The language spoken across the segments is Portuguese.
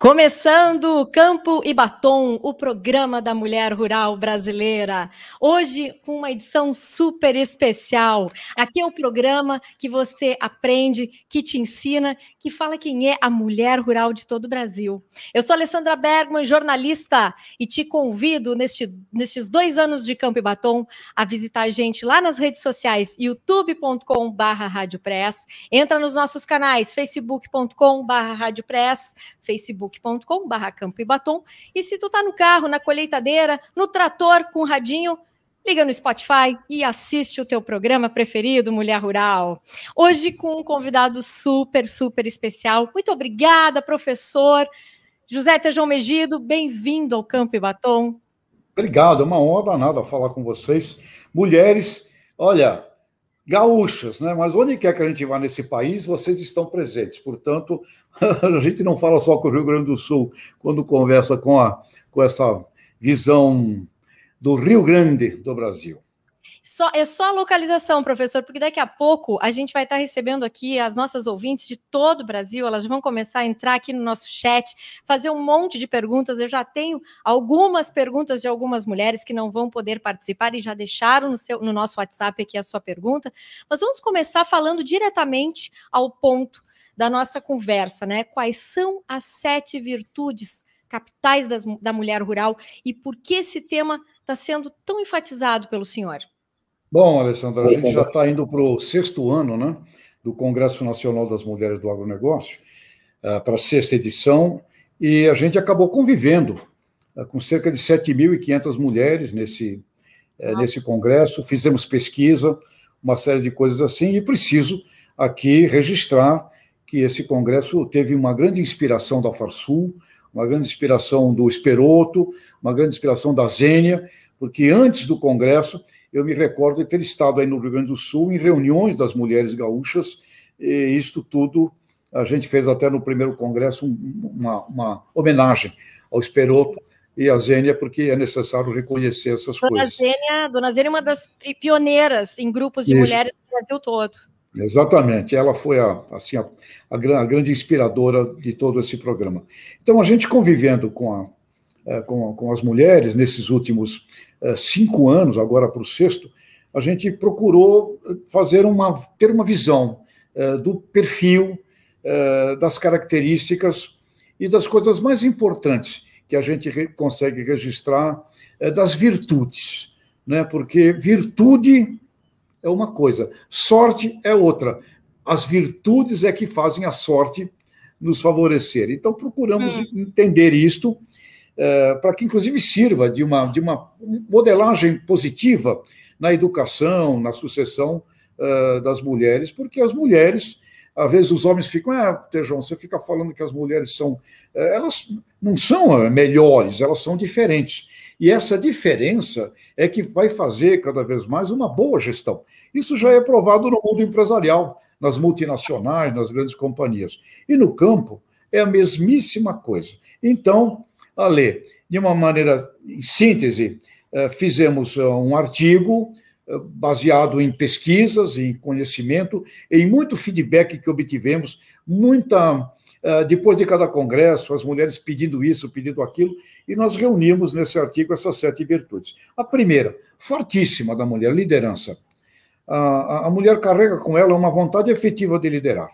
Começando Campo e Batom, o programa da mulher rural brasileira. Hoje com uma edição super especial. Aqui é o programa que você aprende, que te ensina, que fala quem é a mulher rural de todo o Brasil. Eu sou Alessandra Bergman, jornalista, e te convido neste, nestes dois anos de Campo e Batom a visitar a gente lá nas redes sociais, youtube.com/barra Entra nos nossos canais, facebook.com/barra Facebook facebook.com.br Campo e Batom. E se tu tá no carro, na colheitadeira, no trator com o radinho, liga no Spotify e assiste o teu programa preferido, Mulher Rural. Hoje com um convidado super, super especial. Muito obrigada, professor José Tejão Megido. Bem-vindo ao Campo e Batom. Obrigado, é uma honra danada falar com vocês. Mulheres, olha, gaúchas, né? Mas onde quer que a gente vá nesse país, vocês estão presentes. Portanto, a gente não fala só com o Rio Grande do Sul quando conversa com, a, com essa visão do Rio Grande do Brasil. Só, é só a localização, professor, porque daqui a pouco a gente vai estar recebendo aqui as nossas ouvintes de todo o Brasil, elas vão começar a entrar aqui no nosso chat, fazer um monte de perguntas. Eu já tenho algumas perguntas de algumas mulheres que não vão poder participar e já deixaram no, seu, no nosso WhatsApp aqui a sua pergunta. Mas vamos começar falando diretamente ao ponto da nossa conversa, né? Quais são as sete virtudes capitais das, da mulher rural e por que esse tema está sendo tão enfatizado pelo senhor? Bom, Alessandra, a gente já está indo para o sexto ano né, do Congresso Nacional das Mulheres do Agronegócio, uh, para a sexta edição, e a gente acabou convivendo uh, com cerca de 7.500 mulheres nesse, uh, nesse congresso, fizemos pesquisa, uma série de coisas assim, e preciso aqui registrar que esse congresso teve uma grande inspiração da Farsul, uma grande inspiração do Esperoto, uma grande inspiração da Zênia, porque antes do congresso eu me recordo de ter estado aí no Rio Grande do Sul em reuniões das mulheres gaúchas, e isto tudo a gente fez até no primeiro congresso uma, uma homenagem ao Esperoto e à Zênia, porque é necessário reconhecer essas Dona coisas. Zênia, Dona Zênia é uma das pioneiras em grupos de Isso. mulheres do Brasil todo. Exatamente, ela foi a, assim, a, a, a, grande inspiradora de todo esse programa. Então, a gente convivendo com, a, eh, com, com as mulheres nesses últimos eh, cinco anos, agora para o sexto, a gente procurou fazer uma, ter uma visão do perfil, das características e das coisas mais importantes que a gente consegue registrar das virtudes, né? porque virtude é uma coisa, sorte é outra. As virtudes é que fazem a sorte nos favorecer. Então, procuramos hum. entender isto, é, para que, inclusive, sirva de uma, de uma modelagem positiva na educação, na sucessão uh, das mulheres, porque as mulheres, às vezes, os homens ficam, ah, Tejão, você fica falando que as mulheres são. Uh, elas não são melhores, elas são diferentes. E essa diferença é que vai fazer cada vez mais uma boa gestão. Isso já é provado no mundo empresarial, nas multinacionais, nas grandes companhias. E no campo é a mesmíssima coisa. Então, a ler, de uma maneira, em síntese, eh, fizemos eh, um artigo eh, baseado em pesquisas, em conhecimento, em muito feedback que obtivemos, muita depois de cada congresso, as mulheres pedindo isso, pedindo aquilo, e nós reunimos nesse artigo essas sete virtudes. A primeira, fortíssima da mulher, liderança. A, mulher carrega com ela uma vontade efetiva de liderar,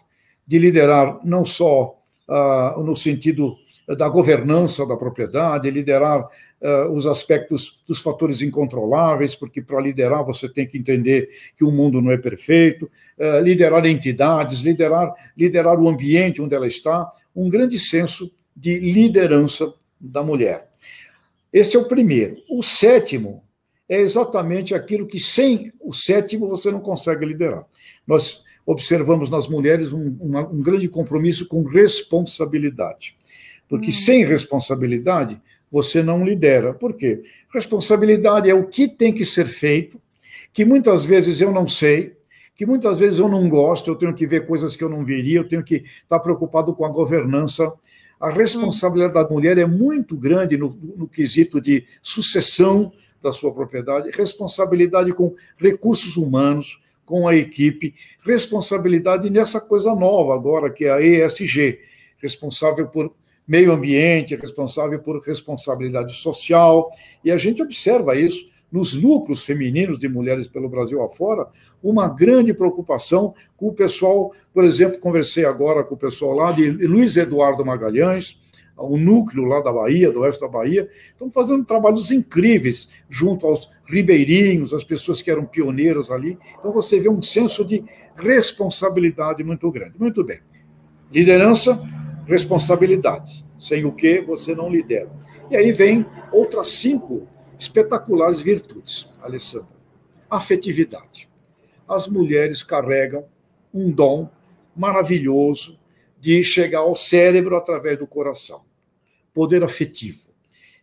de liderar não só uh, no sentido da governança da propriedade, liderar uh, os aspectos dos fatores incontroláveis, porque para liderar você tem que entender que o mundo não é perfeito, uh, liderar entidades, liderar, liderar o ambiente onde ela está, um grande senso de liderança da mulher. Esse é o primeiro. O sétimo é exatamente aquilo que sem o sétimo você não consegue liderar. Nós observamos nas mulheres um, um grande compromisso com responsabilidade. Porque hum. sem responsabilidade, você não lidera. Por quê? Responsabilidade é o que tem que ser feito, que muitas vezes eu não sei, que muitas vezes eu não gosto, eu tenho que ver coisas que eu não veria, eu tenho que estar preocupado com a governança. A responsabilidade da mulher é muito grande no, no quesito de sucessão da sua propriedade, responsabilidade com recursos humanos, com a equipe, responsabilidade nessa coisa nova agora, que é a ESG, responsável por meio ambiente, responsável por responsabilidade social, e a gente observa isso nos lucros femininos de mulheres pelo Brasil afora, uma grande preocupação com o pessoal, por exemplo, conversei agora com o pessoal lá de Luiz Eduardo Magalhães, o núcleo lá da Bahia, do oeste da Bahia, estão fazendo trabalhos incríveis junto aos ribeirinhos, as pessoas que eram pioneiras ali. Então você vê um senso de responsabilidade muito grande. Muito bem. Liderança, responsabilidade. Sem o que você não lidera. E aí vem outras cinco espetaculares virtudes, Alessandra. Afetividade. As mulheres carregam um dom maravilhoso de chegar ao cérebro através do coração. Poder afetivo.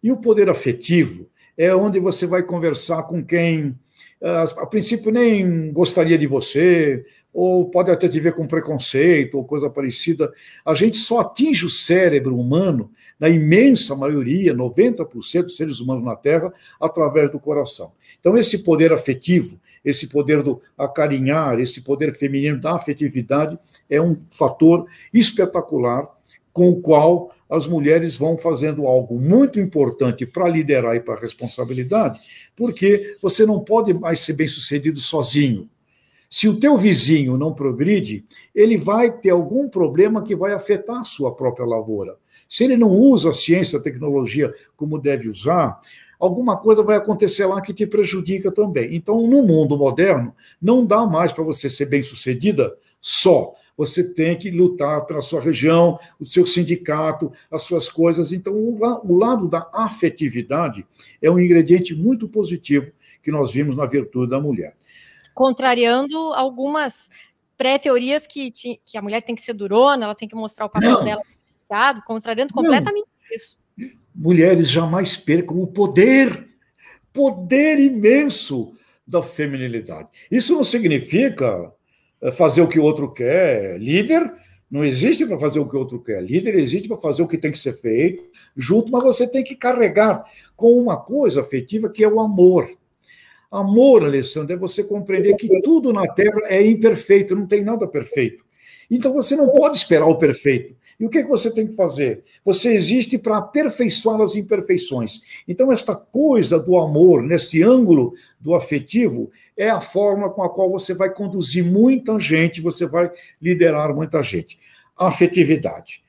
E o poder afetivo é onde você vai conversar com quem, ah, a princípio, nem gostaria de você, ou pode até te ver com preconceito ou coisa parecida. A gente só atinge o cérebro humano, na imensa maioria, 90% dos seres humanos na Terra, através do coração. Então, esse poder afetivo, esse poder do acarinhar, esse poder feminino da afetividade, é um fator espetacular com o qual as mulheres vão fazendo algo muito importante para liderar e para responsabilidade, porque você não pode mais ser bem sucedido sozinho. Se o teu vizinho não progride, ele vai ter algum problema que vai afetar a sua própria lavoura. Se ele não usa a ciência, a tecnologia como deve usar, alguma coisa vai acontecer lá que te prejudica também. Então, no mundo moderno, não dá mais para você ser bem-sucedida só. Você tem que lutar pela sua região, o seu sindicato, as suas coisas. Então, o lado da afetividade é um ingrediente muito positivo que nós vimos na virtude da mulher contrariando algumas pré-teorias que, que a mulher tem que ser durona, ela tem que mostrar o papel não. dela contrariando completamente não. isso. Mulheres jamais percam o poder, poder imenso da feminilidade. Isso não significa eh, fazer o que o outro quer. Líder não existe para fazer o que o outro quer. Líder existe para fazer o que tem que ser feito junto, mas você tem que carregar com uma coisa afetiva que é o amor. Amor, Alessandro, é você compreender que tudo na Terra é imperfeito, não tem nada perfeito. Então você não pode esperar o perfeito. E o que, é que você tem que fazer? Você existe para aperfeiçoar as imperfeições. Então, esta coisa do amor, nesse ângulo do afetivo, é a forma com a qual você vai conduzir muita gente, você vai liderar muita gente. Afetividade.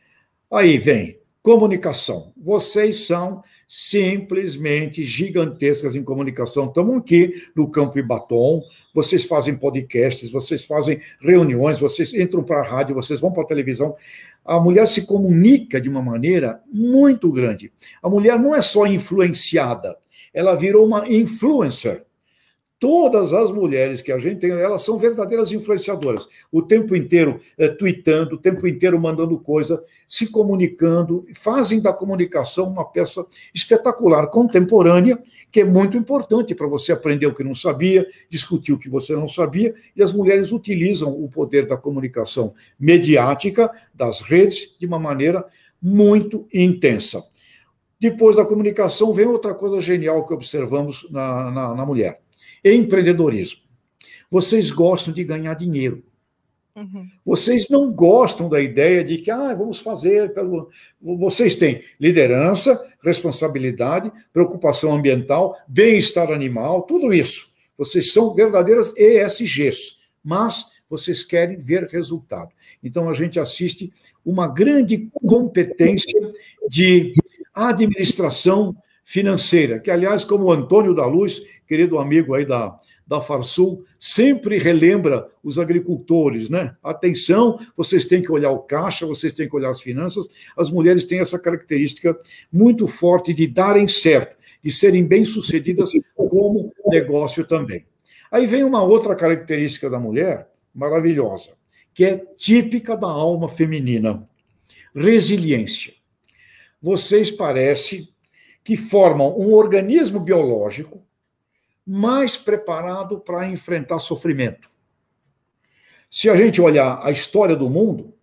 Aí vem comunicação. Vocês são simplesmente gigantescas em comunicação. Estamos aqui no Campo Ibatom, vocês fazem podcasts, vocês fazem reuniões, vocês entram para a rádio, vocês vão para a televisão. A mulher se comunica de uma maneira muito grande. A mulher não é só influenciada, ela virou uma influencer todas as mulheres que a gente tem, elas são verdadeiras influenciadoras. O tempo inteiro é, tweetando, o tempo inteiro mandando coisa, se comunicando, fazem da comunicação uma peça espetacular, contemporânea, que é muito importante para você aprender o que não sabia, discutir o que você não sabia, e as mulheres utilizam o poder da comunicação mediática, das redes, de uma maneira muito intensa. Depois da comunicação, vem outra coisa genial que observamos na, na, na mulher empreendedorismo. Vocês gostam de ganhar dinheiro. Uhum. Vocês não gostam da ideia de que ah, vamos fazer pelo. Vocês têm liderança, responsabilidade, preocupação ambiental, bem-estar animal, tudo isso. Vocês são verdadeiras ESGs, mas vocês querem ver resultado. Então a gente assiste uma grande competência de administração financeira, que, aliás, como o Antônio da Luz, querido amigo aí da, da Farsul, sempre relembra os agricultores, né? Atenção, vocês têm que olhar o caixa, vocês têm que olhar as finanças. As mulheres têm essa característica muito forte de darem certo, de serem bem-sucedidas como negócio também. Aí vem uma outra característica da mulher maravilhosa, que é típica da alma feminina: resiliência. Vocês parecem que formam um organismo biológico mais preparado para enfrentar sofrimento. Se a gente olhar a história do mundo,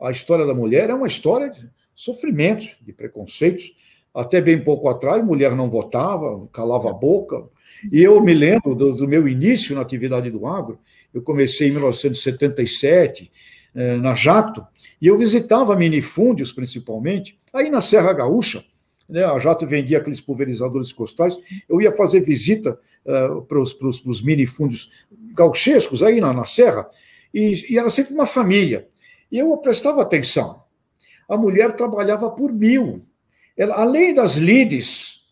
a história da mulher é uma história de sofrimentos, de preconceitos. Até bem pouco atrás, mulher não votava, calava a boca. E eu me lembro do, do meu início na atividade do agro, eu comecei em 1977, eh, na Jacto, e eu visitava minifúndios, principalmente, aí na Serra Gaúcha, né, a Jato vendia aqueles pulverizadores costais, eu ia fazer visita uh, para os minifúndios gauchescos aí na, na Serra, e, e, era sempre uma família. E eu prestava atenção. A mulher trabalhava por mil. Ela, além das lides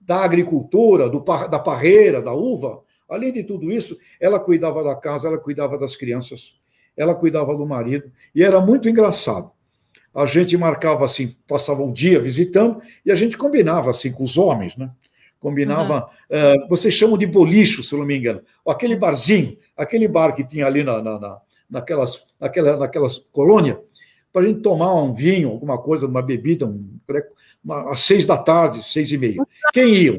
da agricultura, do, da parreira, da uva, além de tudo isso, ela cuidava da casa, ela cuidava das crianças, ela cuidava do marido, e era muito engraçado a gente marcava assim, passava o dia visitando, e a gente combinava assim com os homens, né? Combinava, uhum. uh, vocês chamam de bolicho, se não me engano, aquele barzinho, aquele bar que tinha ali na, na, na naquelas, naquela, naquelas colônias, para a gente tomar um vinho, alguma coisa, uma bebida, um, uma, às seis da tarde, seis e meia. Quem iam?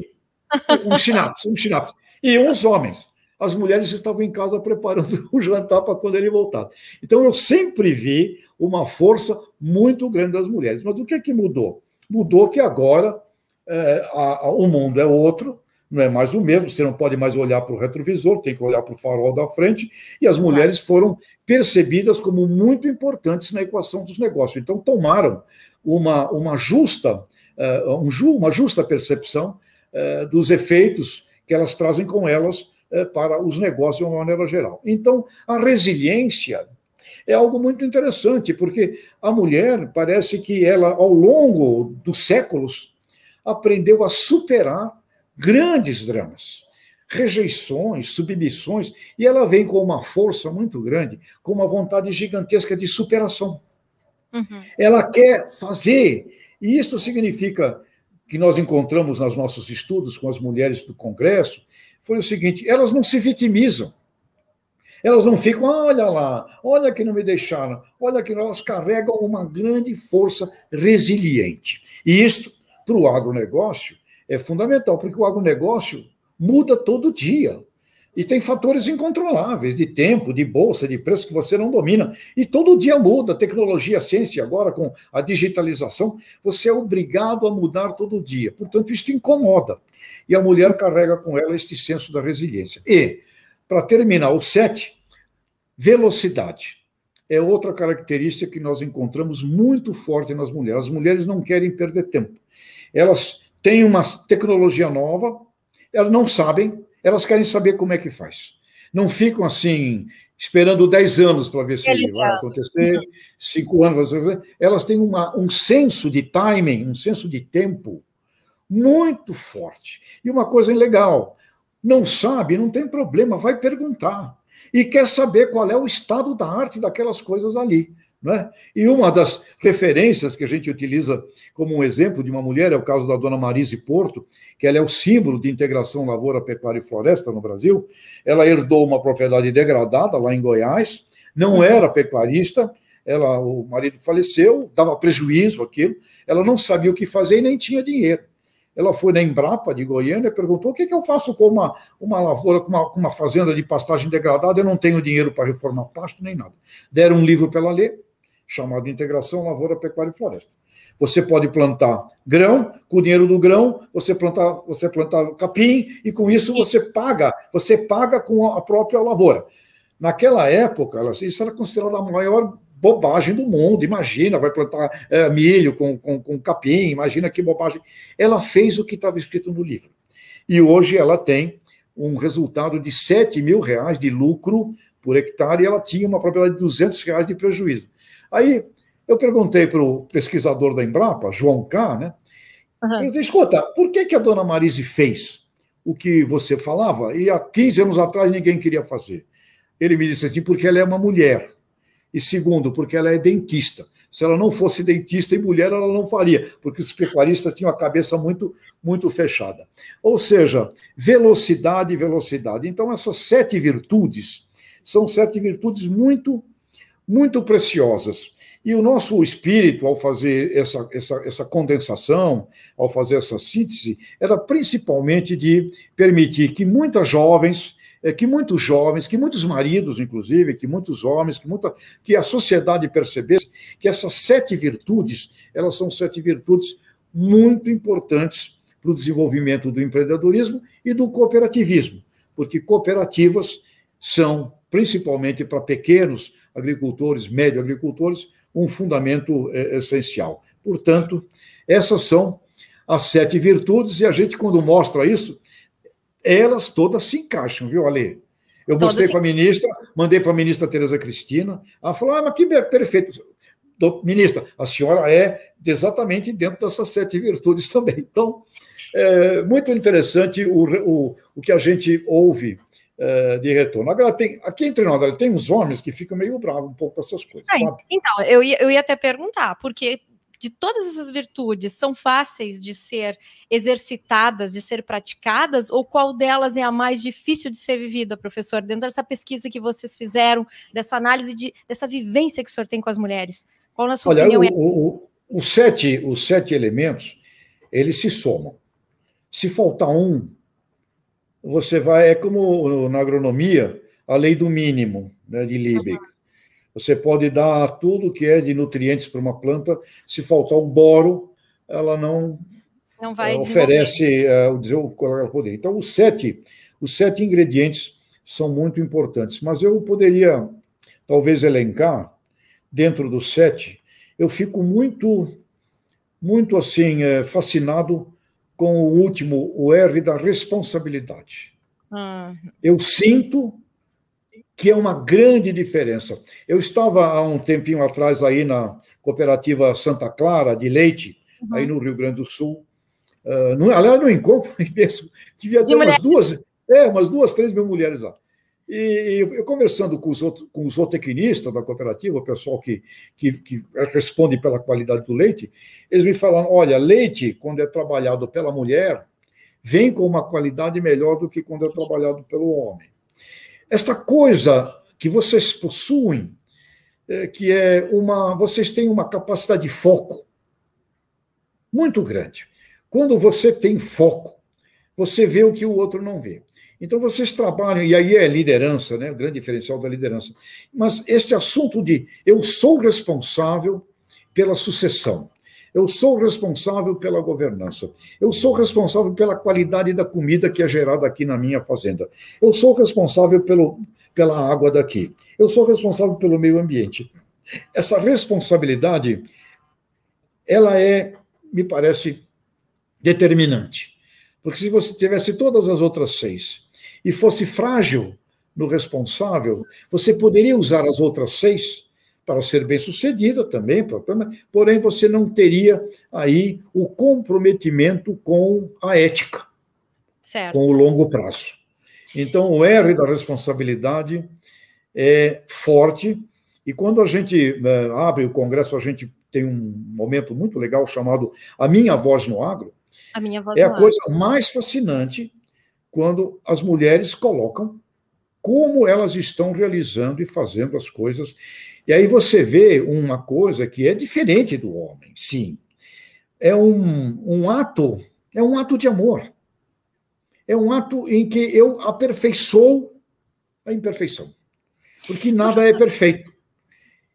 Um chinaps, um chinaps. E uns homens as mulheres estavam em casa preparando o jantar para quando ele voltasse. Então eu sempre vi uma força muito grande das mulheres. Mas o que é que mudou? Mudou que agora é, a, a, o mundo é outro, não é mais o mesmo, você não pode mais olhar para o retrovisor, tem que olhar para o farol da frente, e as mulheres foram percebidas como muito importantes na equação dos negócios. Então tomaram uma, uma, justa, uh, um, uma justa percepção uh, dos efeitos que elas trazem com elas eh, para os negócios de uma maneira geral. Então, a resiliência é algo muito interessante, porque a mulher parece que ela, ao longo dos séculos, aprendeu a superar grandes dramas, rejeições, submissões, e ela vem com uma força muito grande, com uma vontade gigantesca de superação. Uhum. Ela quer fazer, e isso significa que nós encontramos nos nossos estudos com as mulheres do Congresso, foi o seguinte: elas não se vitimizam. Elas não ficam, olha lá, olha que não me deixaram, olha que elas carregam uma grande força resiliente. E isto, para o agronegócio, é fundamental, porque o agronegócio muda todo dia. E tem fatores incontroláveis de tempo, de bolsa, de preço que você não domina. E todo dia muda. Tecnologia, ciência, agora com a digitalização, você é obrigado a mudar todo dia. Portanto, isso incomoda. E a mulher carrega com ela este senso da resiliência. E, para terminar, o sete, velocidade. É outra característica que nós encontramos muito forte nas mulheres. As mulheres não querem perder tempo. Elas têm uma tecnologia nova, elas não sabem, elas querem saber como é que faz. Não ficam assim, esperando 10 anos para ver se é vai acontecer, 5 anos. Elas têm uma, um senso de timing, um senso de tempo muito forte. E uma coisa legal: não sabe, não tem problema, vai perguntar. E quer saber qual é o estado da arte daquelas coisas ali. Né? E uma das referências que a gente utiliza como um exemplo de uma mulher é o caso da dona Marise Porto, que ela é o símbolo de integração lavoura, pecuária e floresta no Brasil. Ela herdou uma propriedade degradada lá em Goiás, não uhum. era pecuarista, ela, o marido faleceu, dava prejuízo aquilo, ela não sabia o que fazer e nem tinha dinheiro. Ela foi na Embrapa de Goiânia e perguntou: o que, que eu faço com uma, uma lavoura, com uma, com uma fazenda de pastagem degradada? Eu não tenho dinheiro para reformar pasto nem nada. Deram um livro para ela ler, chamado Integração Lavoura, Pecuária e Floresta. Você pode plantar grão, com o dinheiro do grão, você plantar, você plantar capim, e com isso você paga, você paga com a própria lavoura. Naquela época, isso era considerado a maior bobagem do mundo. Imagina, vai plantar é, milho com, com, com capim, imagina que bobagem. Ela fez o que estava escrito no livro. E hoje ela tem um resultado de 7 mil reais de lucro por hectare e ela tinha uma propriedade de 200 reais de prejuízo. Aí eu perguntei para o pesquisador da Embrapa, João K., né? Uhum. Eu disse, escuta, por que, que a dona Marise fez o que você falava e há 15 anos atrás ninguém queria fazer? Ele me disse assim, porque ela é uma mulher. E segundo, porque ela é dentista. Se ela não fosse dentista e mulher, ela não faria, porque os pecuaristas tinham a cabeça muito, muito fechada. Ou seja, velocidade e velocidade. Então, essas sete virtudes são sete virtudes muito muito preciosas. E o nosso espírito, ao fazer essa, essa, essa condensação, ao fazer essa síntese, era principalmente de permitir que muitas jovens, eh, que muitos jovens, que muitos maridos, inclusive, que muitos homens, que, muita, que a sociedade percebesse que essas sete virtudes, elas são sete virtudes muito importantes para o desenvolvimento do empreendedorismo e do cooperativismo, porque cooperativas são principalmente para pequenos agricultores, médio agricultores, um fundamento é, essencial. Portanto, essas são as sete virtudes, e a gente, quando mostra isso, elas todas se encaixam, viu, Ale? Eu mostrei para a ministra, mandei para a ministra Tereza Cristina, ela falou, ah, mas que perfeito. Ministra, a senhora é exatamente dentro dessas sete virtudes também. Então, é muito interessante o, o, o que a gente ouve é, de retorno. Agora, tem, aqui entre nós, tem uns homens que ficam meio bravos um pouco com essas coisas. Ah, então, eu ia, eu ia até perguntar, porque de todas essas virtudes são fáceis de ser exercitadas, de ser praticadas, ou qual delas é a mais difícil de ser vivida, professor, dentro dessa pesquisa que vocês fizeram, dessa análise, de, dessa vivência que o senhor tem com as mulheres? Qual, na sua Olha, opinião, o, é? O, o, os, sete, os sete elementos, eles se somam. Se faltar um, você vai. É como na agronomia, a lei do mínimo, né, de Liebig. Uhum. Você pode dar tudo que é de nutrientes para uma planta, se faltar o boro, ela não, não vai oferece uh, o dizer o poder. Então, os sete, os sete ingredientes são muito importantes, mas eu poderia talvez elencar dentro dos sete. Eu fico muito, muito assim eh, fascinado com o último, o R da responsabilidade. Ah. Eu sinto que é uma grande diferença. Eu estava há um tempinho atrás aí na cooperativa Santa Clara de Leite, uhum. aí no Rio Grande do Sul. Uh, no, aliás, no encontro mesmo, devia ter umas duas, é, umas duas, três mil mulheres lá. E eu conversando com os, outros, com os zootecnistas da cooperativa, o pessoal que, que, que, responde pela qualidade do leite, eles me falaram: olha, leite, quando é trabalhado pela mulher, vem com uma qualidade melhor do que quando é trabalhado pelo homem. Esta coisa que vocês possuem, é, que é uma. Vocês têm uma capacidade de foco muito grande. Quando você tem foco, você vê o que o outro não vê. Então vocês trabalham, e aí é liderança, né? o grande diferencial da liderança. Mas este assunto de eu sou responsável pela sucessão, eu sou responsável pela governança. Eu sou responsável pela qualidade da comida que é gerada aqui na minha fazenda. Eu sou responsável pelo, pela água daqui. Eu sou responsável pelo meio ambiente. Essa responsabilidade, ela é, me parece, determinante. Porque se você tivesse todas as outras seis e fosse frágil no responsável, você poderia usar as outras seis para ser bem-sucedida também, porém você não teria aí o comprometimento com a ética, certo. com o longo prazo. Então, o R da responsabilidade é forte, e quando a gente né, abre o Congresso, a gente tem um momento muito legal chamado A Minha Voz no Agro. A minha voz é a coisa agro. mais fascinante quando as mulheres colocam como elas estão realizando e fazendo as coisas e aí você vê uma coisa que é diferente do homem, sim. É um, um ato, é um ato de amor. É um ato em que eu aperfeiçoo a imperfeição. Porque nada é perfeito.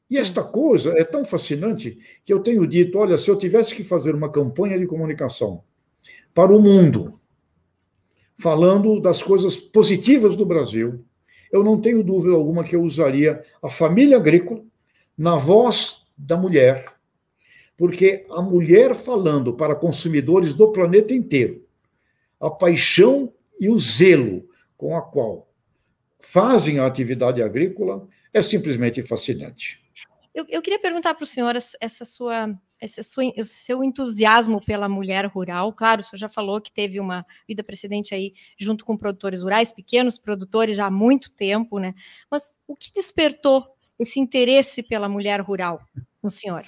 E esta coisa é tão fascinante que eu tenho dito: olha, se eu tivesse que fazer uma campanha de comunicação para o mundo, falando das coisas positivas do Brasil, eu não tenho dúvida alguma que eu usaria a família agrícola na voz da mulher, porque a mulher falando para consumidores do planeta inteiro, a paixão e o zelo com a qual fazem a atividade agrícola é simplesmente fascinante. Eu, eu queria perguntar para o senhor essa sua esse seu entusiasmo pela mulher rural. Claro, o senhor já falou que teve uma vida precedente aí junto com produtores rurais, pequenos produtores já há muito tempo, né? Mas o que despertou esse interesse pela mulher rural no senhor?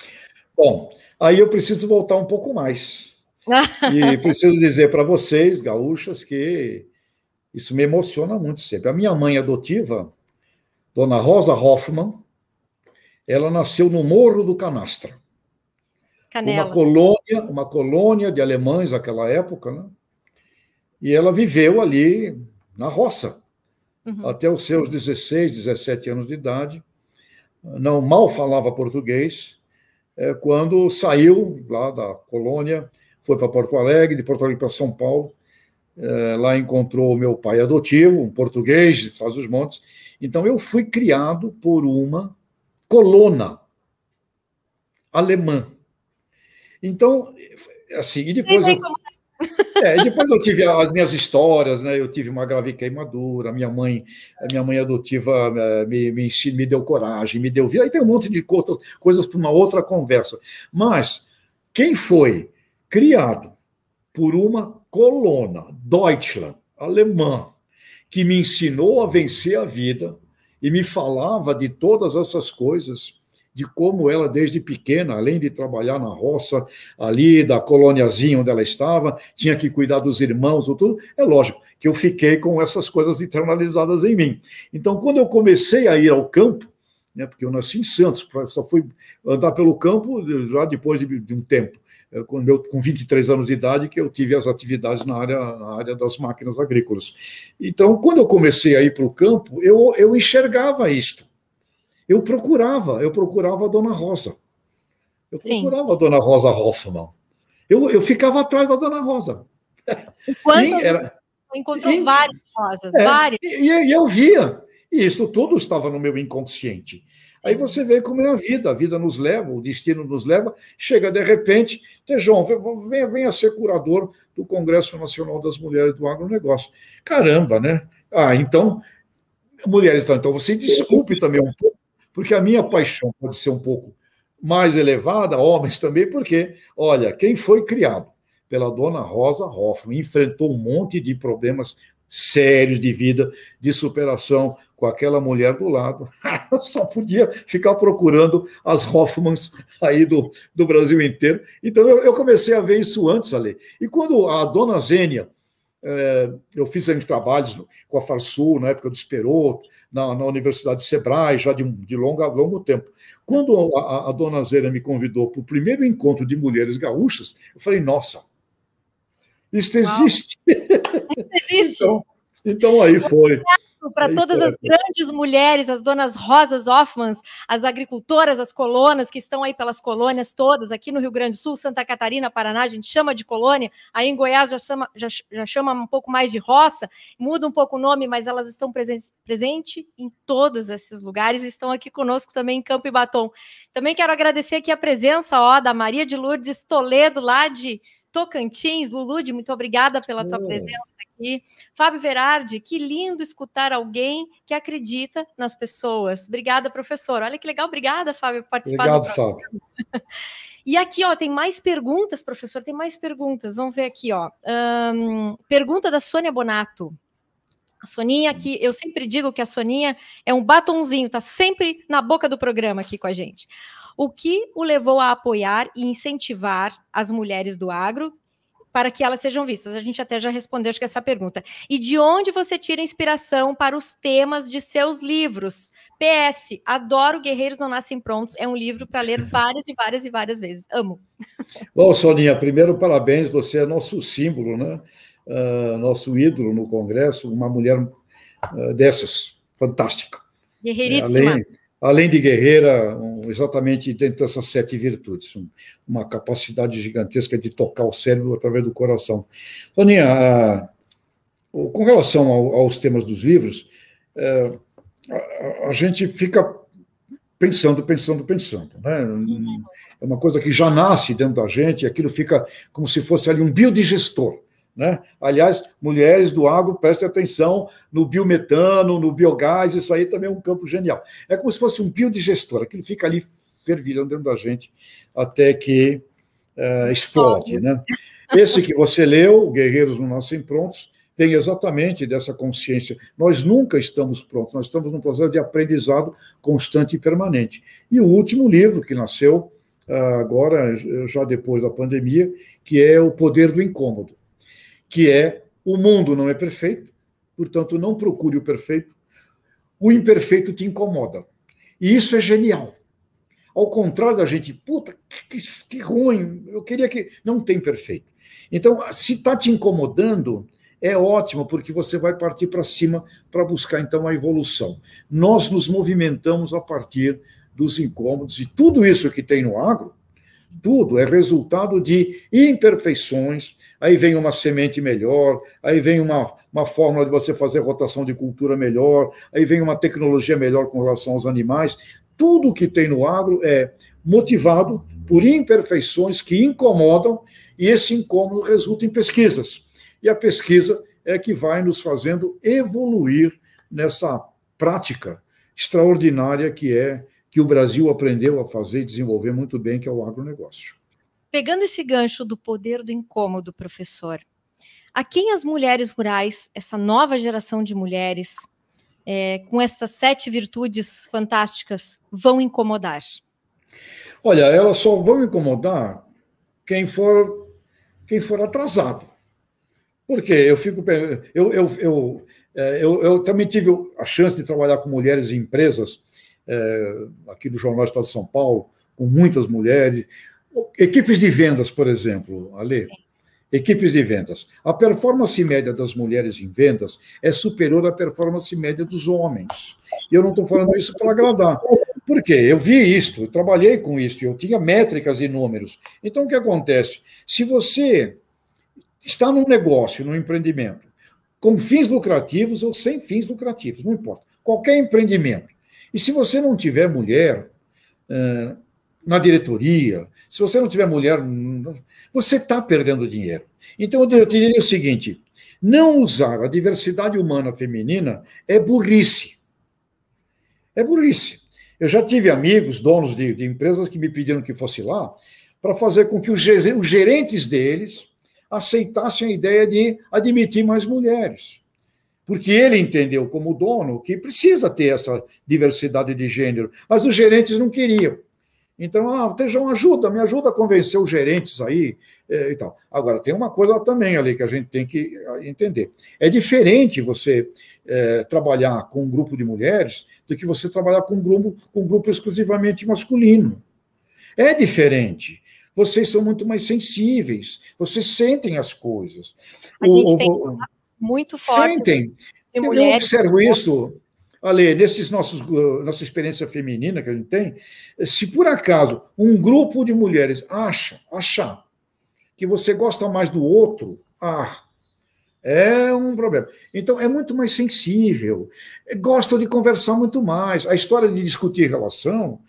Bom, aí eu preciso voltar um pouco mais. e preciso dizer para vocês, gaúchas, que isso me emociona muito sempre. A minha mãe adotiva, Dona Rosa Hoffman, ela nasceu no Morro do Canastra. Canela. Uma colônia, uma colônia de alemães naquela época, né? E ela viveu ali na roça, uhum. até os seus 16, 17 anos de idade. Não mal falava português, é, quando saiu lá da colônia, foi para Porto Alegre, de Porto Alegre para São Paulo, é, lá encontrou o meu pai adotivo, um português de Trás os Montes. Então, eu fui criado por uma colona alemã. Então, assim, e depois eu, é, depois eu tive as minhas histórias, né? Eu tive uma grave queimadura, minha mãe, a minha mãe adotiva é, me, me, me deu coragem, me deu vida. Aí tem um monte de coisas para uma outra conversa. Mas quem foi criado por uma colona, Deutschland, alemã, que me ensinou a vencer a vida e me falava de todas essas coisas, de como ela, desde pequena, além de trabalhar na roça, ali da colôniazinha onde ela estava, tinha que cuidar dos irmãos, ou tudo. É lógico que eu fiquei com essas coisas internalizadas em mim. Então, quando eu comecei a ir ao campo, né, porque eu nasci em Santos, só fui andar pelo campo já depois de, de um tempo, com, meu, com 23 anos de idade, que eu tive as atividades na área, na área das máquinas agrícolas. Então, quando eu comecei a ir para o campo, eu, eu enxergava isto eu procurava, eu procurava a Dona Rosa. Eu procurava Sim. a Dona Rosa Hoffman. Eu, eu ficava atrás da Dona Rosa. Quantas era... encontrou e, várias rosas, é, várias. E, e, eu via. E isso tudo estava no meu inconsciente. Sim. Aí você vê como é a vida, a vida nos leva, o destino nos leva, chega de repente, João, venha, venha ser curador do Congresso Nacional das Mulheres do Agronegócio. Caramba, né? Ah, então, mulheres, então, então você desculpe também um pouco porque a minha paixão pode ser um pouco mais elevada, homens também, porque, olha, quem foi criado pela dona Rosa Hoffman enfrentou um monte de problemas sérios de vida, de superação com aquela mulher do lado. Só podia ficar procurando as Hoffmans aí do, do Brasil inteiro. Então eu, eu comecei a ver isso antes, Ale. E quando a dona Zênia eu fiz uns trabalhos com a Farsul, na época do Esperou, na, na Universidade de Sebrae, já de, de longa, longo tempo. Quando a, a dona Zélia me convidou para o primeiro encontro de mulheres gaúchas, eu falei, nossa, isso existe. existe. então, então aí foi para todas as grandes mulheres, as donas Rosas Hoffmans, as agricultoras, as colonas que estão aí pelas colônias todas, aqui no Rio Grande do Sul, Santa Catarina, Paraná, a gente chama de colônia, aí em Goiás já chama, já, já chama um pouco mais de roça, muda um pouco o nome, mas elas estão presentes presente em todos esses lugares e estão aqui conosco também em Campo e Batom. Também quero agradecer aqui a presença ó, da Maria de Lourdes Toledo, lá de Tocantins. Lulude, muito obrigada pela tua oh. presença aqui. Fábio Verardi, que lindo escutar alguém que acredita nas pessoas. Obrigada, professor. Olha que legal, obrigada, Fábio, por participar. Obrigado, Fábio. E aqui, ó, tem mais perguntas, professor, tem mais perguntas. Vamos ver aqui, ó. Um, pergunta da Sônia Bonato. A Soninha, que eu sempre digo que a Soninha é um batonzinho, tá sempre na boca do programa aqui com a gente. O que o levou a apoiar e incentivar as mulheres do agro para que elas sejam vistas? A gente até já respondeu acho que essa pergunta. E de onde você tira inspiração para os temas de seus livros? PS, adoro Guerreiros Não Nascem Prontos, é um livro para ler várias e várias e várias vezes. Amo. Bom, Soninha, primeiro parabéns, você é nosso símbolo, né? Uh, nosso ídolo no Congresso, uma mulher uh, dessas, fantástica. Guerreiríssima. Além, além de guerreira, um, exatamente dentro dessas sete virtudes, um, uma capacidade gigantesca de tocar o cérebro através do coração. Toninha, com relação ao, aos temas dos livros, é, a, a, gente fica pensando, pensando, pensando. Né? É uma coisa que já nasce dentro da gente, e aquilo fica como se fosse ali um biodigestor. Né? Aliás, mulheres do agro, prestem atenção no biometano, no biogás, isso aí também é um campo genial. É como se fosse um biodigestor, aquilo fica ali fervilhando dentro da gente até que uh, explode. Né? Esse que você leu, Guerreiros Não Nascem Prontos, tem exatamente dessa consciência. Nós nunca estamos prontos, nós estamos num processo de aprendizado constante e permanente. E o último livro que nasceu uh, agora, já depois da pandemia, que é O Poder do Incômodo que é o mundo não é perfeito, portanto, não procure o perfeito. O imperfeito te incomoda. E isso é genial. Ao contrário da gente, puta, que, que ruim, eu queria que. Não tem perfeito. Então, se está te incomodando, é ótimo, porque você vai partir para cima para buscar, então, a evolução. Nós nos movimentamos a partir dos incômodos, e tudo isso que tem no agro tudo é resultado de imperfeições. Aí vem uma semente melhor, aí vem uma, uma fórmula de você fazer rotação de cultura melhor, aí vem uma tecnologia melhor com relação aos animais. Tudo que tem no agro é motivado por imperfeições que incomodam, e esse incômodo resulta em pesquisas. E a pesquisa é que vai nos fazendo evoluir nessa prática extraordinária que é que o Brasil aprendeu a fazer e desenvolver muito bem, que é o agronegócio. Pegando esse gancho do poder do incômodo, professor, a quem as mulheres rurais, essa nova geração de mulheres, é, com essas sete virtudes fantásticas, vão incomodar? Olha, elas só vão incomodar quem for quem for atrasado. Porque eu fico eu, eu, eu, é, eu, eu também tive a chance de trabalhar com mulheres em empresas é, aqui do Jornal Estado de São Paulo, com muitas mulheres. Equipes de vendas, por exemplo, Ale. Equipes de vendas. A performance média das mulheres em vendas é superior à performance média dos homens. E eu não estou falando isso para agradar. Por quê? Eu vi isto, eu trabalhei com isso, eu tinha métricas e números. Então, o que acontece? Se você está num negócio, num empreendimento, com fins lucrativos ou sem fins lucrativos, não importa. Qualquer empreendimento. E se você não tiver mulher na diretoria, se você não tiver mulher, você está perdendo dinheiro. Então, eu diria o seguinte: não usar a diversidade humana feminina é burrice. É burrice. Eu já tive amigos, donos de, de empresas, que me pediram que fosse lá para fazer com que os gerentes deles aceitassem a ideia de admitir mais mulheres. Porque ele entendeu, como dono, que precisa ter essa diversidade de gênero, mas os gerentes não queriam. Então, ah, Tejão, ajuda, me ajuda a convencer os gerentes aí eh, e tal. Agora, tem uma coisa também ali que a gente tem que ah, entender. É diferente você eh, trabalhar com um grupo de mulheres do que você trabalhar com um grupo, com um grupo exclusivamente masculino. É diferente vocês são muito mais sensíveis, vocês sentem as coisas. A gente o, tem o, muito forte. Sentem. Eu observo isso, Ale, nesses nossos, nossa experiência feminina que a gente tem, se por acaso um grupo de mulheres acha, achar que você gosta mais do outro, ah, é um problema. Então, é muito mais sensível, gosta de conversar muito mais. A história de discutir relação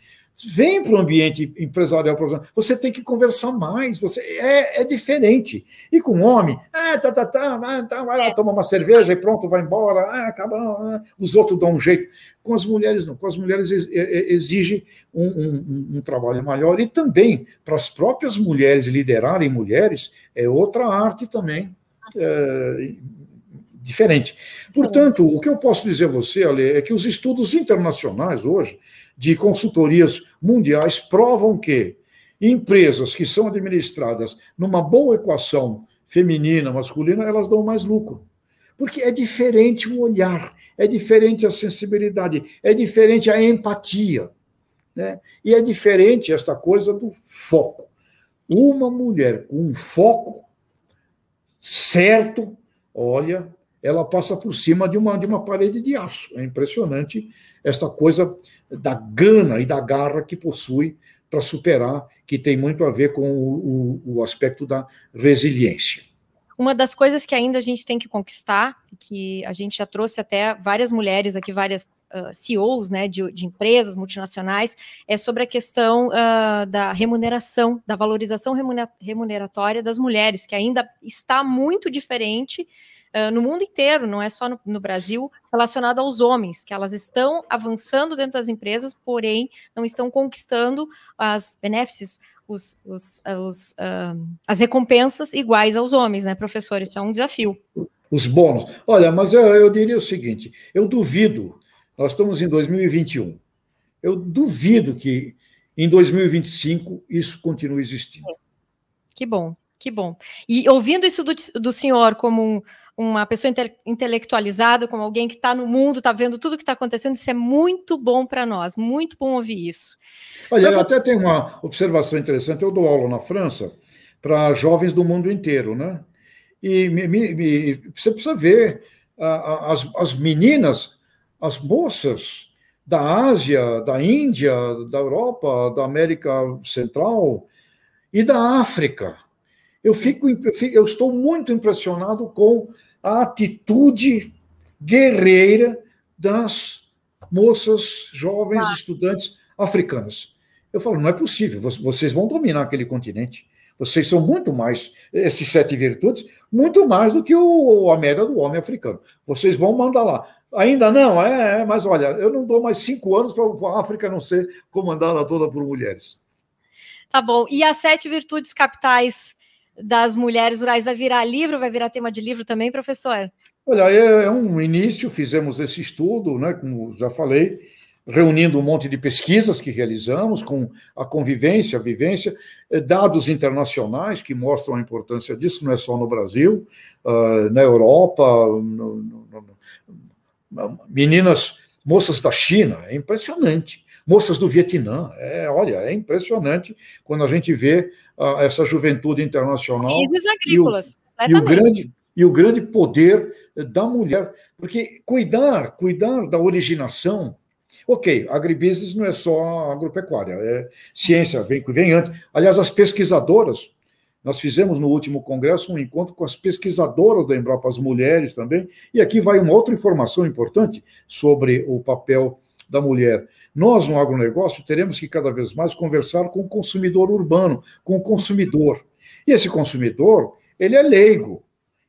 vem para o ambiente empresarial profissional, você tem que conversar mais, você é, é diferente. E com homem, ah, tá, tá, tá, ah, tá, vai lá, toma uma cerveja e pronto, vai embora, ah, acaba, ah. os outros dão um jeito. Com as mulheres, não. Com as mulheres exige um, um, um trabalho maior e também para as próprias mulheres liderarem mulheres é outra arte também. É, diferente. Portanto, o que eu posso dizer a você, Ale, é que os estudos internacionais hoje, de consultorias mundiais, provam que empresas que são administradas numa boa equação feminina, masculina, elas dão mais lucro. Porque é diferente o olhar, é diferente a sensibilidade, é diferente a empatia. Né? E é diferente esta coisa do foco. Uma mulher com um foco certo, olha, ela passa por cima de uma, de uma parede de aço. É impressionante essa coisa da gana e da garra que possui para superar, que tem muito a ver com o, o, o aspecto da resiliência. Uma das coisas que ainda a gente tem que conquistar, que a gente já trouxe até várias mulheres aqui, várias uh, CEOs né, de, de, empresas multinacionais, é sobre a questão uh, da remuneração, da valorização remuneratória das mulheres, que ainda está muito diferente no mundo inteiro, não é só no, no, Brasil, relacionado aos homens, que elas estão avançando dentro das empresas, porém não estão conquistando as benefícios, os, os, os uh, as recompensas iguais aos homens, né, professor? Isso é um desafio. Os bônus. Olha, mas eu, eu diria o seguinte: eu duvido, nós estamos em 2021, eu duvido que em 2025 isso continue existindo. Que bom, que bom. E ouvindo isso do, do senhor como um uma pessoa inte intelectualizada, como alguém que está no mundo, está vendo tudo que está acontecendo, isso é muito bom para nós, muito bom ouvir isso. Olha, eu até tenho uma observação interessante, eu dou aula na França para jovens do mundo inteiro, né? E me, me, me, você precisa ver as, as meninas, as moças da Ásia, da Índia, da Europa, da América Central, e da África. Eu, fico, eu, fico, eu estou muito impressionado com a atitude guerreira das moças, jovens, ah. estudantes africanas. Eu falo, não é possível, vocês vão dominar aquele continente. Vocês são muito mais, esses sete virtudes, muito mais do que o, a média do homem africano. Vocês vão mandar lá. Ainda não, é, é mas olha, eu não dou mais cinco anos para a África não ser comandada toda por mulheres. Tá bom. E as sete virtudes capitais das mulheres rurais. Vai virar livro, vai virar tema de livro também, professor? Olha, é, é um início, fizemos esse estudo, né, como já falei, reunindo um monte de pesquisas que realizamos com a convivência, a vivência, eh, dados internacionais que mostram a importância disso, não é só no Brasil, uh, na Europa, no, no, no, meninas, moças da China, é impressionante, moças do Vietnã, é, olha, é impressionante quando a gente vê uh, essa juventude internacional. Países agrícolas, e o, e o grande e o grande poder da mulher, porque cuidar, cuidar da originação Ok, agribusiness não é só agropecuária, é ciência, vem, vem antes. Aliás, as pesquisadoras, nós fizemos no último congresso um encontro com as pesquisadoras da Embrapa, as mulheres também, e aqui vai uma outra informação importante sobre o papel da mulher. Nós, no agronegócio, teremos que cada vez mais conversar com o consumidor urbano, com o consumidor. E esse consumidor, ele é leigo,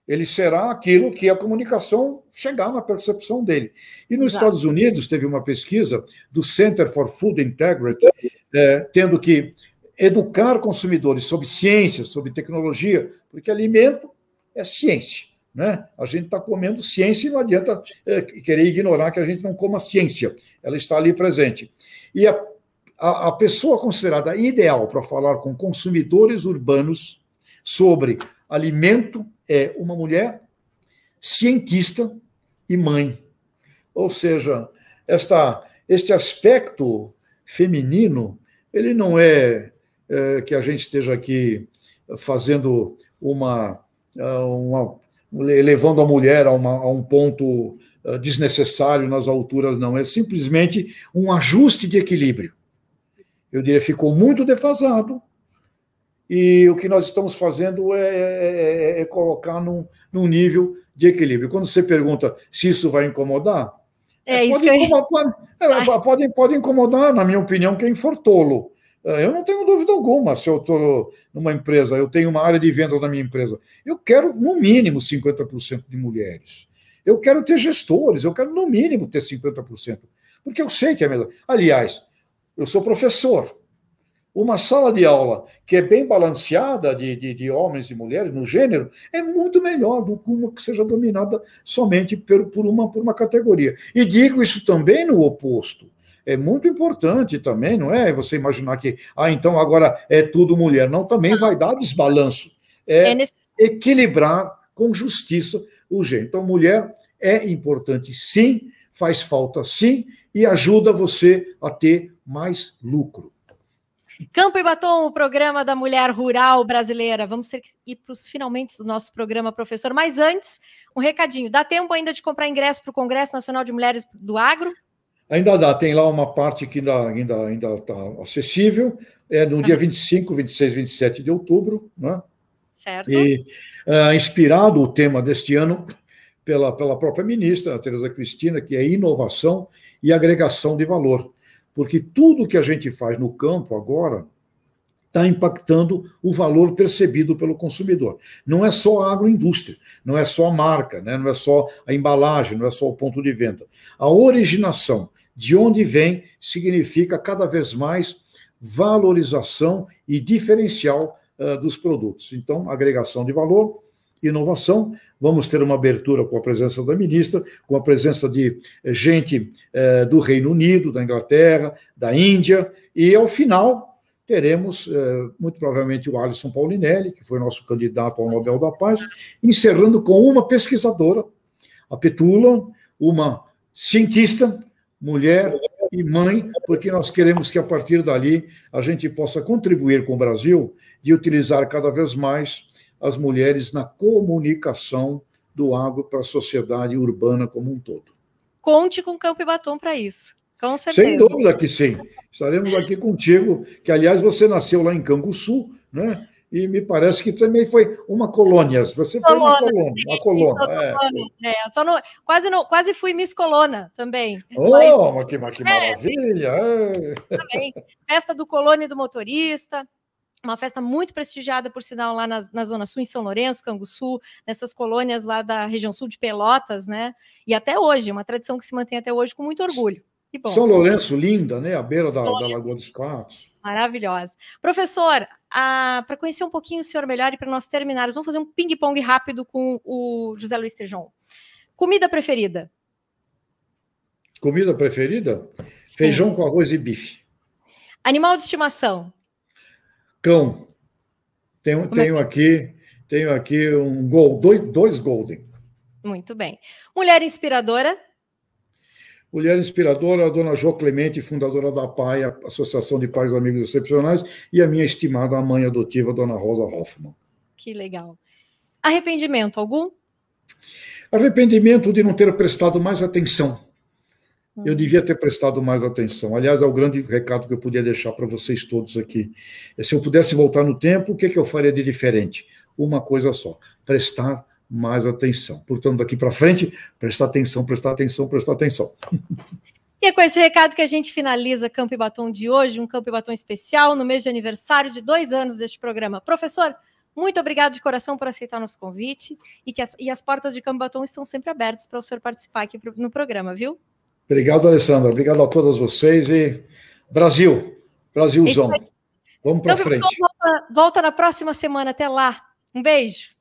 ele será aquilo que a comunicação chegar na percepção dele. E nos Exato. Estados Unidos teve uma pesquisa do Center for Food Integrity, é, tendo que educar consumidores sobre ciência, sobre tecnologia, porque alimento é ciência. Né? A gente está comendo ciência e não adianta é, querer ignorar que a gente não coma ciência. Ela está ali presente. E a, a, a pessoa considerada ideal para falar com consumidores urbanos sobre alimento é uma mulher cientista e mãe. Ou seja, esta, este aspecto feminino, ele não é, é que a gente esteja aqui fazendo uma, uma levando a mulher a, uma, a um ponto eh, desnecessário nas alturas, não. É simplesmente um ajuste de equilíbrio. Eu diria, ficou muito defasado, e o que nós estamos fazendo é, é, é, é colocar num, num, nível de equilíbrio. Quando você pergunta se isso vai incomodar, é, isso pode, incomodar, é, pode, pode incomodar, na minha opinião, quem for tolo. É, eu não tenho dúvida alguma se eu estou numa empresa, eu tenho uma área de vendas na minha empresa. Eu quero, no mínimo, 50% de mulheres. Eu quero ter gestores, eu quero, no mínimo, ter 50%. Porque eu sei que é melhor. Aliás, eu sou professor uma sala de aula que é bem balanceada de, de, de, homens e mulheres no gênero é muito melhor do que uma que seja dominada somente por, por, uma, por uma categoria. E digo isso também no oposto. É muito importante também, não é? Você imaginar que, ah, então agora é tudo mulher. Não, também vai dar desbalanço. É, é equilibrar com justiça o gênero. Então, mulher é importante, sim, faz falta, sim, e ajuda você a ter mais lucro. Campo e Batom, o programa da mulher rural brasileira. Vamos ter que ir para os finalmente do nosso programa, professor. Mas antes, um recadinho. Dá tempo ainda de comprar ingresso para o Congresso Nacional de Mulheres do Agro? Ainda dá, tem lá uma parte que ainda está ainda, ainda tá acessível. É no dia 25, 26, 27 de outubro. Né? Certo. E uh, inspirado o tema deste ano pela, pela própria ministra, a Tereza Cristina, que é inovação e agregação de valor porque tudo que a gente faz no campo agora está impactando o valor percebido pelo consumidor. Não é só a agroindústria, não é só a marca, né? não é só a embalagem, não é só o ponto de venda. A originação, de onde vem, significa cada vez mais valorização e diferencial uh, dos produtos. Então, agregação de valor, inovação. Vamos ter uma abertura com a presença da ministra, com a presença de eh, gente eh, do Reino Unido, da Inglaterra, da Índia, e ao final teremos, eh, muito provavelmente, o Alisson Paulinelli, que foi nosso candidato ao Nobel da Paz, encerrando com uma pesquisadora, a Petula, uma cientista, mulher e mãe, porque nós queremos que a partir dali a gente possa contribuir com o Brasil de utilizar cada vez mais as mulheres na comunicação do agro para a sociedade urbana como um todo. Conte com Campo e Batom para isso. Com certeza. Sem dúvida que sim. Estaremos aqui contigo, que aliás você nasceu lá em Canguçu, né? E me parece que também foi uma colônia. Você foi uma colônia, uma colônia. É. É, só no, quase, no, quase fui Miss Colona também. Oh, mas, que, que maravilha! É, também. Festa do Colônia e do Motorista uma festa muito prestigiada, por sinal, lá na, na, Zona Sul, em São Lourenço, Canguçu, nessas colônias lá da região sul de Pelotas, né? E até hoje, uma tradição que se mantém até hoje com muito orgulho. São Lourenço, linda, né? À beira da, da Lagoa dos Patos. Maravilhosa. Professor, para conhecer um pouquinho o senhor melhor e para nós terminarmos, vamos fazer um ping-pong rápido com o José Luiz Tejon. Comida preferida? Comida preferida? Sim. Feijão com arroz e bife. Animal de estimação? Cão. Tenho, é tenho é? aqui, tenho aqui um gol, dois, dois golden. Muito bem. Mulher inspiradora? Mulher inspiradora, a dona Jo Clemente, fundadora da PAI, Associação de Pais Amigos Excepcionais, e a minha estimada mãe adotiva, dona Rosa Hoffman. Que legal. Arrependimento algum? Arrependimento de não ter prestado mais atenção. Eu hum. devia ter prestado mais atenção. Aliás, é o grande recado que eu podia deixar para vocês todos aqui. Se eu pudesse voltar no tempo, o que, que eu faria de diferente? Uma coisa só: prestar mais atenção. Portanto, daqui para frente, prestar atenção, prestar atenção, prestar atenção. E é com esse recado que a gente finaliza Campo e Batom de hoje, um Campo e Batom especial, no mês de aniversário de dois anos deste programa. Professor, muito obrigado de coração por aceitar nosso convite e que as, e as portas de Campo e Batom estão sempre abertas para o senhor participar aqui no programa, viu? Obrigado, Alessandra. Obrigado a todas vocês e Brasil, Brasilzão. Vamos para então, frente. Volta, volta na próxima semana. Até lá. Um beijo.